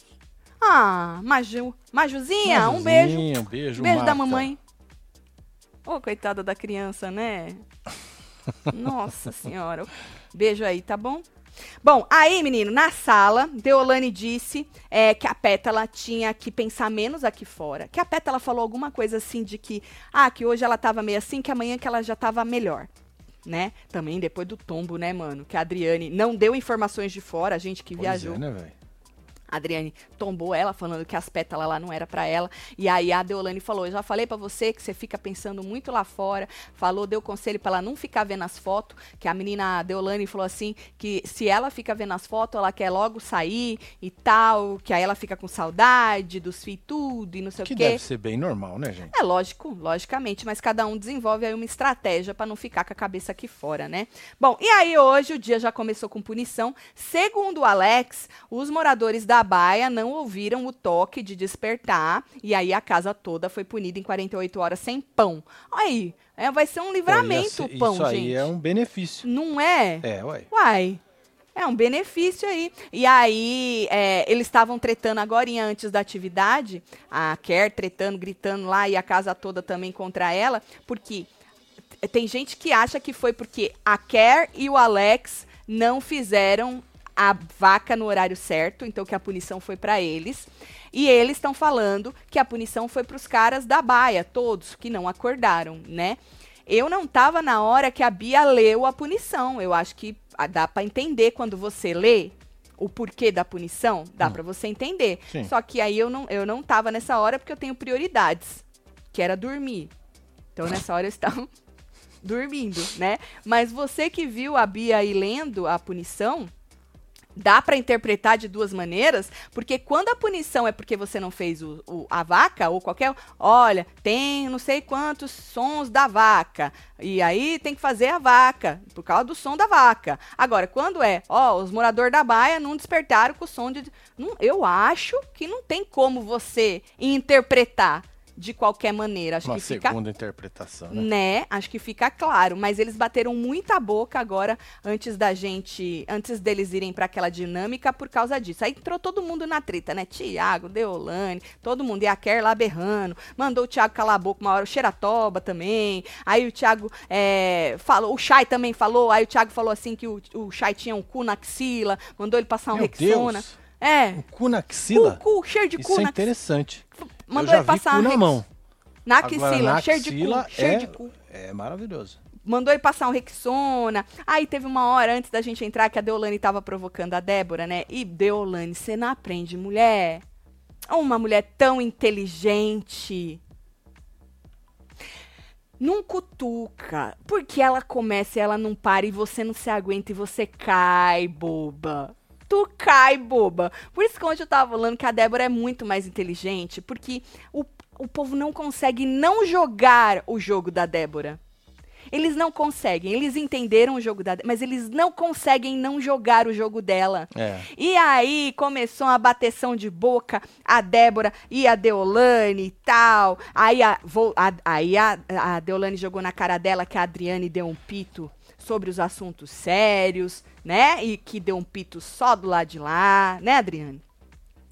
Ah, Maju. Majuzinha, um beijo. Majuzinha, Um beijo, Beijo da mamãe. Ô, coitada da criança, né? Nossa senhora. Beijo aí, tá bom? Bom, aí, menino, na sala, Deolane disse é, que a Pétala tinha que pensar menos aqui fora. Que a Pétala falou alguma coisa assim de que, ah, que hoje ela tava meio assim, que amanhã que ela já tava melhor. né? Também depois do tombo, né, mano? Que a Adriane não deu informações de fora, a gente que Pois viajou. é, né? A Adriane tombou ela, falando que as pétalas lá não era pra ela. E aí a Deolane falou: Eu já falei pra você que você fica pensando muito lá fora. Falou, deu conselho pra ela não ficar vendo as fotos. Que a menina Deolane falou assim: que se ela fica vendo as fotos, ela quer logo sair e tal. Que aí ela fica com saudade dos filhos tudo e não sei Que o quê. deve ser bem normal, né, gente? É lógico, logicamente, mas cada um desenvolve aí uma estratégia pra não ficar com a cabeça aqui fora, né? Bom, e aí hoje o dia já começou com punição. Segundo o Alex, os moradores da Baia não ouviram o toque de despertar e aí a casa toda foi punida em 48 horas sem pão. Aí, é, vai ser um livramento o pão, Isso aí gente. é um benefício. Não é? É, ué. Uai. É um benefício aí. E aí, é, eles estavam tretando agora antes da atividade, a Kerr tretando, gritando lá, e a casa toda também contra ela, porque tem gente que acha que foi porque a Kerr e o Alex não fizeram a vaca no horário certo, então que a punição foi pra eles. E eles estão falando que a punição foi pros caras da baia, todos que não acordaram, né? Eu não tava na hora que a Bia leu a punição. Eu acho que ah, dá pra entender quando você lê o porquê da punição, dá pra você entender. Sim. Só que aí eu não, eu não tava nessa hora porque eu tenho prioridades, que era dormir. Então nessa hora eu estava dormindo, né? Mas você que viu a Bia aí lendo a punição, dá pra interpretar de duas maneiras, porque quando a punição é porque você não fez o, o- a vaca ou qualquer, olha, tem não sei quantos sons da vaca e aí tem que fazer a vaca por causa do som da vaca. Agora, quando é, ó, os moradores da baia não despertaram com o som de, não, eu acho que não tem como você interpretar de qualquer maneira. Acho Uma que fica segunda interpretação, né? né? Acho que fica claro, mas eles bateram muita boca agora antes da gente, antes deles irem para aquela dinâmica por causa disso. Aí entrou todo mundo na treta, né? Tiago, Deolane, todo mundo e a Kerr lá berrando, mandou o Tiago calar a boca uma hora, o Xeratoba também. Aí o Tiago é, falou, o Chay também falou, aí o Tiago falou assim que o, o Chay tinha um cu na axila, mandou ele passar um Meu Rexona. Deus. É. Um cu na axila? Cu, cu, cheio de Isso cu é na interessante. Mandou ele passar cu na mão. Na Agora, axila, na cheio de cu, cheio é, de cu. É maravilhoso. mandou ele passar um Rexona. Aí teve uma hora antes da gente entrar que a Deolane tava provocando a Débora, né? E Deolane, você não aprende, mulher? Uma mulher tão inteligente. Não cutuca. Porque ela começa e ela não para e você não se aguenta e você cai, boba. Tu cai, boba. Por isso que ontem eu tava falando que a Débora é muito mais inteligente, porque o, o povo não consegue não jogar o jogo da Débora. Eles não conseguem. Eles entenderam o jogo da mas eles não conseguem não jogar o jogo dela. É. E aí começou uma bateção de boca, a Débora e a Deolane e tal. Aí a, vou- a- aí a, a Deolane jogou na cara dela que a Adriane deu um pito sobre os assuntos sérios, né? E que deu um pito só do lado de lá, né, Adriane?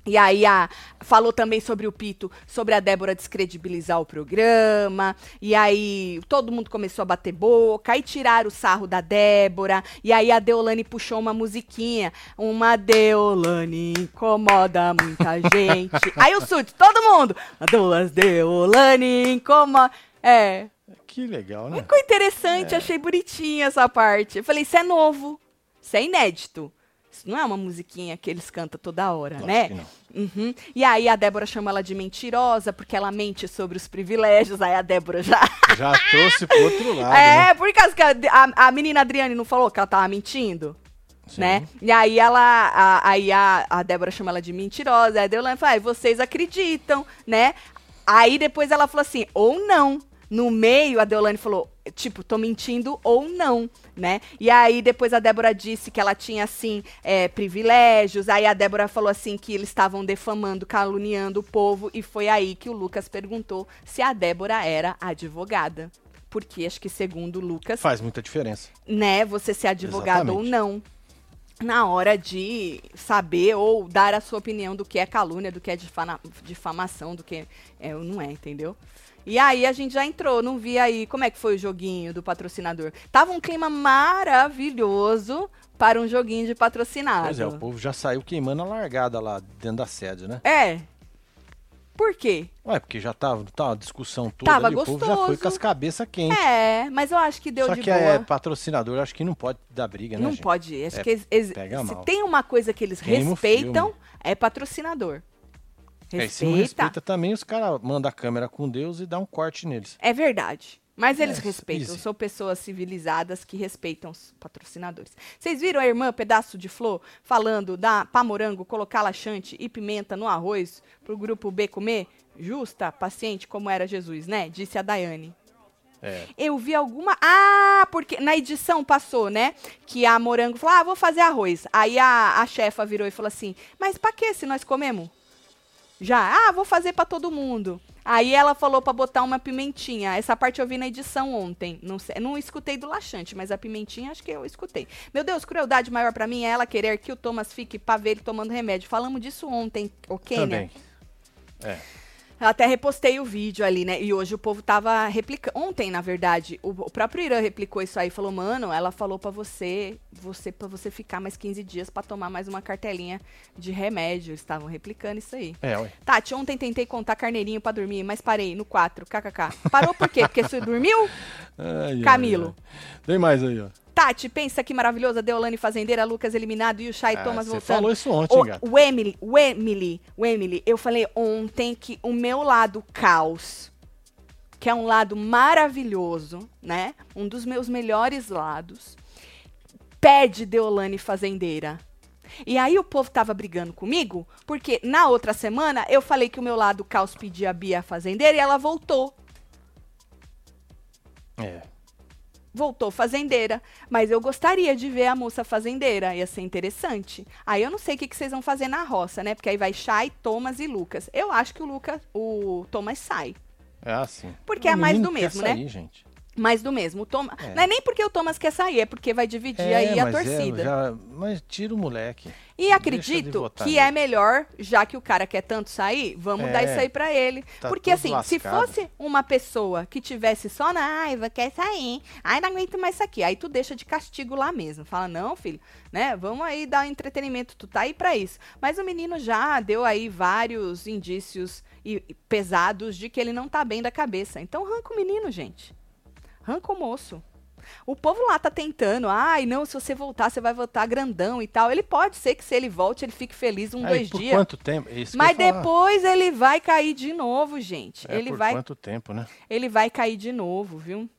E aí a, falou também sobre o Pito, sobre a Débora descredibilizar o programa. E aí todo mundo começou a bater boca, aí tiraram o sarro da Débora. E aí a Deolane puxou uma musiquinha. Uma Deolane incomoda muita gente. aí o Sud, todo mundo. Duas Deolane incomoda. É, Que legal, né? ficou interessante, achei bonitinha essa parte. Eu falei, isso é novo, isso é inédito. Isso não é uma musiquinha que eles cantam toda hora, Lógico né? que não. Uhum. E aí a Débora chama ela de mentirosa, porque ela mente sobre os privilégios. Aí a Débora já. Já trouxe pro outro lado. né? é, por causa que a, a- a menina Adriane não falou que ela tava mentindo? Sim. Né? E aí ela, a, aí a, a Débora chama ela de mentirosa, aí a Deolane fala, "Ai, vocês acreditam, né? Aí depois ela falou assim, ou não. No meio, a Deolane falou, tipo, tô mentindo ou não, né? E aí depois a Débora disse que ela tinha, assim, é, privilégios. Aí a Débora falou assim que eles estavam defamando, caluniando o povo. E foi aí que o Lucas perguntou se a Débora era advogada. Porque acho que segundo o Lucas, Faz muita diferença. né, você ser advogado ou não. Na hora de saber ou dar a sua opinião do que é calúnia, do que é difana- difamação, do que é não é, entendeu? E aí a gente já entrou, não vi aí como é que foi o joguinho do patrocinador. Tava um clima maravilhoso para um joguinho de patrocinado. Pois é, o povo já saiu queimando a largada lá dentro da sede, né? É. Por quê? Ué, porque já tava, tava a discussão toda Tava ali, o povo já foi gostoso. com as cabeças quentes. É, mas eu acho que deu Só de que boa. é patrocinador, acho que não pode dar briga, né, não gente? pode. Acho É, que eles, eles- se mal. tem uma coisa que eles Queima respeitam, é patrocinador. É, e se não Respeita. respeita também, os caras mandam a câmera com Deus e dá um corte neles. É verdade. Mas eles É, respeitam. São pessoas civilizadas que respeitam os patrocinadores. Vocês viram a irmã Pedaço de Flor falando da pamorango colocar laxante e pimenta no arroz pro grupo B comer? Justa, paciente, como era Jesus, né? Disse a Daiane. É. Eu vi alguma. Ah, porque na edição passou, né? Que a morango falou: ah, vou fazer arroz. Aí a, a chefa virou e falou assim: mas pra que se nós comemos? Já, ah, vou fazer pra todo mundo. Aí ela falou pra botar uma pimentinha. Essa parte eu vi na edição ontem. Não, sei, não escutei do laxante, mas a pimentinha acho que eu escutei. Meu Deus, crueldade maior pra mim é ela querer que o Thomas fique pra ver ele tomando remédio. Falamos disso ontem, ok, né? Também. É. Eu até repostei o vídeo ali, né? E hoje o povo tava replicando. Ontem, na verdade, o, o próprio Irã replicou isso aí. Falou, mano, ela falou pra você, você para você ficar mais 15 dias pra tomar mais uma cartelinha de remédio. Estavam replicando isso aí. É, ué. Tati, ontem tentei contar carneirinho pra dormir, mas parei no 4, kkk. Parou por quê? Porque você dormiu? Ai, ai, Camilo. ai. Tem mais aí, ó. Tati, pensa que maravilhosa, Deolane Fazendeira, Lucas eliminado e o Chay Ah, Thomas você voltando. falou isso ontem, O, gato. o Emily, o Emily, o Emily, eu falei ontem que o meu lado caos, que é um lado maravilhoso, né? Um dos meus melhores lados, pede Deolane Fazendeira. E aí o povo tava brigando comigo, porque na outra semana eu falei que o meu lado caos pedia a Bia Fazendeira e ela voltou. É. voltou fazendeira, mas eu gostaria de ver a moça fazendeira, ia ser interessante. Aí eu não sei o que, que vocês vão fazer na roça, né? Porque aí vai Chay, Thomas e Lucas. Eu acho que o Lucas, o Thomas sai. É assim. Porque O é mais do mesmo, né? sair, gente. Mais do mesmo. O Thomas, É. Não é nem porque o Thomas quer sair, é porque vai dividir É, aí a é, torcida. já- mas tira o moleque. E acredito que é melhor, já que o cara quer tanto sair, vamos É, dar isso aí pra ele. tá Porque assim, se lascado. fosse uma pessoa que tivesse só na raiva, quer sair, ai não aguento mais isso aqui, aí tu deixa de castigo lá mesmo. Fala, não, filho, né? Vamos aí dar entretenimento, tu tá aí pra isso. Mas o menino já deu aí vários indícios e- e pesados de que ele não tá bem da cabeça. Então arranca o menino, gente. Arranca o moço. O povo lá tá tentando, ai, não, se você voltar, você vai voltar grandão e tal. Ele pode ser que se ele volte, ele fique feliz um, Aí, dois por dias. quanto tempo? É isso Mas depois ele vai cair de novo, gente. É, ele por vai quanto tempo, né? ele vai cair de novo, viu?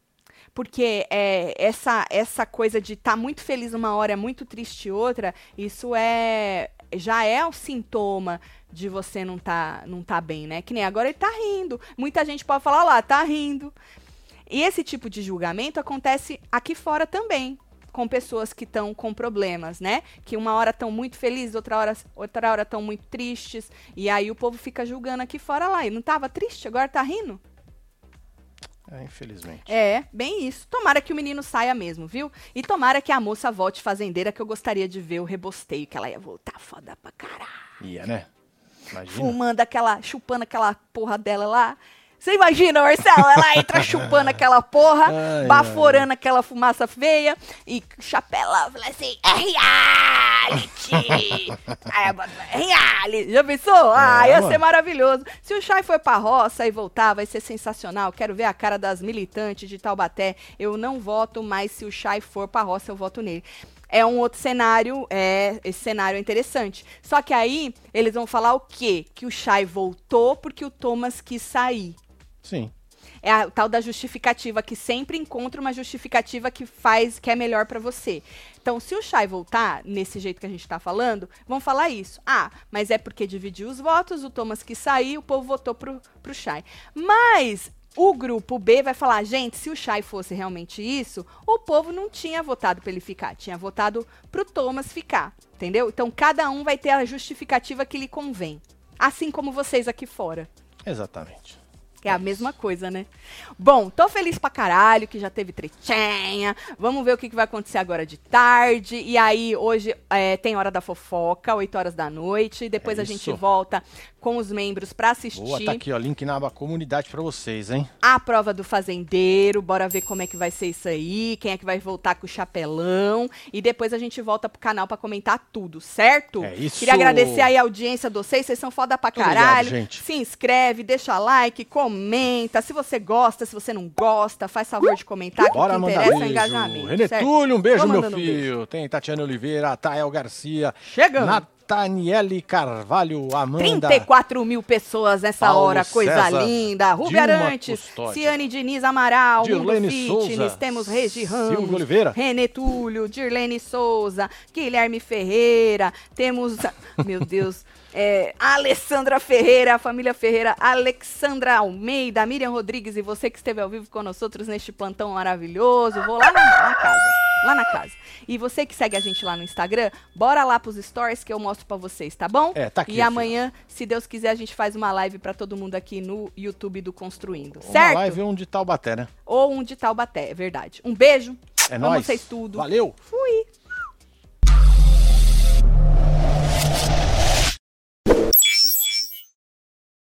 Porque é, essa, essa coisa de estar muito feliz uma hora, muito triste outra, isso é já é um sintoma de você não tá, não tá bem, né? Que nem agora ele tá rindo. Muita gente pode falar, "Olha lá, tá rindo. E esse tipo de julgamento acontece aqui fora também, com pessoas que estão com problemas, né? Que uma hora estão muito felizes, outra hora outra hora estão muito tristes, e aí o povo fica julgando aqui fora lá. E não tava triste, agora tá rindo? É, infelizmente. É, bem isso. Tomara que o menino saia mesmo, viu? E tomara que a moça volte fazendeira, que eu gostaria de ver o rebosteio, que ela ia voltar foda pra caralho. Ia, né? Imagina. Fumando aquela, chupando aquela porra dela lá. Você imagina, Marcelo? Ela entra chupando aquela porra, Ai, baforando aquela fumaça feia e chapelão, fala assim, é reality! Aí eu boto, é reality! Já pensou? Ah, É, ia mano. ser maravilhoso. Se o Chay for pra roça e voltar, vai ser sensacional. Quero ver a cara das militantes de Taubaté. Eu não voto, mas se o Chay for pra roça, eu voto nele. É um outro cenário, é, esse cenário é interessante. Só que aí, eles vão falar o quê? Que o Chay voltou porque o Thomas quis sair. Sim. É a tal da justificativa que sempre encontra uma justificativa que faz que é melhor pra você. Então, se o Chay voltar nesse jeito que a gente tá falando, vão falar isso. Ah, mas é porque dividiu os votos, o Thomas quis sair, o povo votou pro, pro Chay. Mas o grupo B vai falar, gente, se o Chay fosse realmente isso, o povo não tinha votado pra ele ficar, tinha votado pro Thomas ficar, entendeu? Então, cada um vai ter a justificativa que lhe convém. Assim como vocês aqui fora. Exatamente. É a mesma coisa, né? Bom, tô feliz pra caralho que já teve tretinha. Vamos ver o que, que vai acontecer agora de tarde. E aí, hoje é, tem Hora da Fofoca, 8 horas da noite. Depois É a gente volta com os membros pra assistir Boa, tá aqui, ó, link na aba comunidade pra vocês, hein? a prova do fazendeiro. Bora ver como é que vai ser isso aí. Quem é que vai voltar com o chapelão. E depois a gente volta pro canal pra comentar tudo, certo? É isso. Queria agradecer aí a audiência de vocês. Vocês são foda pra Obrigado, caralho. gente. Se inscreve, deixa like, comenta. Se você gosta, se você não gosta, faz favor de comentar. que Bora que mandar interessa é o beijo. engajamento. Renê? Túlio, um beijo, Vou meu mandando um filho. Tem Tatiana Oliveira, Tael Garcia, Chegando. Nathaniele Carvalho, Amanda. 34 mil pessoas nessa Paulo hora, coisa César, linda. Rubi Arantes, Custódio. Ciane Diniz Amaral, Mundo Dirlene Fitness, Souza, temos Regi Silvio Ramos, Oliveira. Renê Túlio, Dirlene Souza, Guilherme Ferreira, temos, meu Deus, é, Alessandra Ferreira, a família Ferreira, Alexandra Almeida, Miriam Rodrigues e você que esteve ao vivo com nós outros neste plantão maravilhoso. Vou lá na casa, lá na casa. E você que segue a gente lá no Instagram, bora lá pros stories que eu mostro pra vocês, tá bom? É, tá aqui, E filho. amanhã, se Deus quiser, a gente faz uma live pra todo mundo aqui no YouTube do Construindo, Uma certo? live um de Taubaté, né? Ou um de Taubaté, é verdade. Um beijo. É Amo nóis. vocês tudo. Valeu. Fui.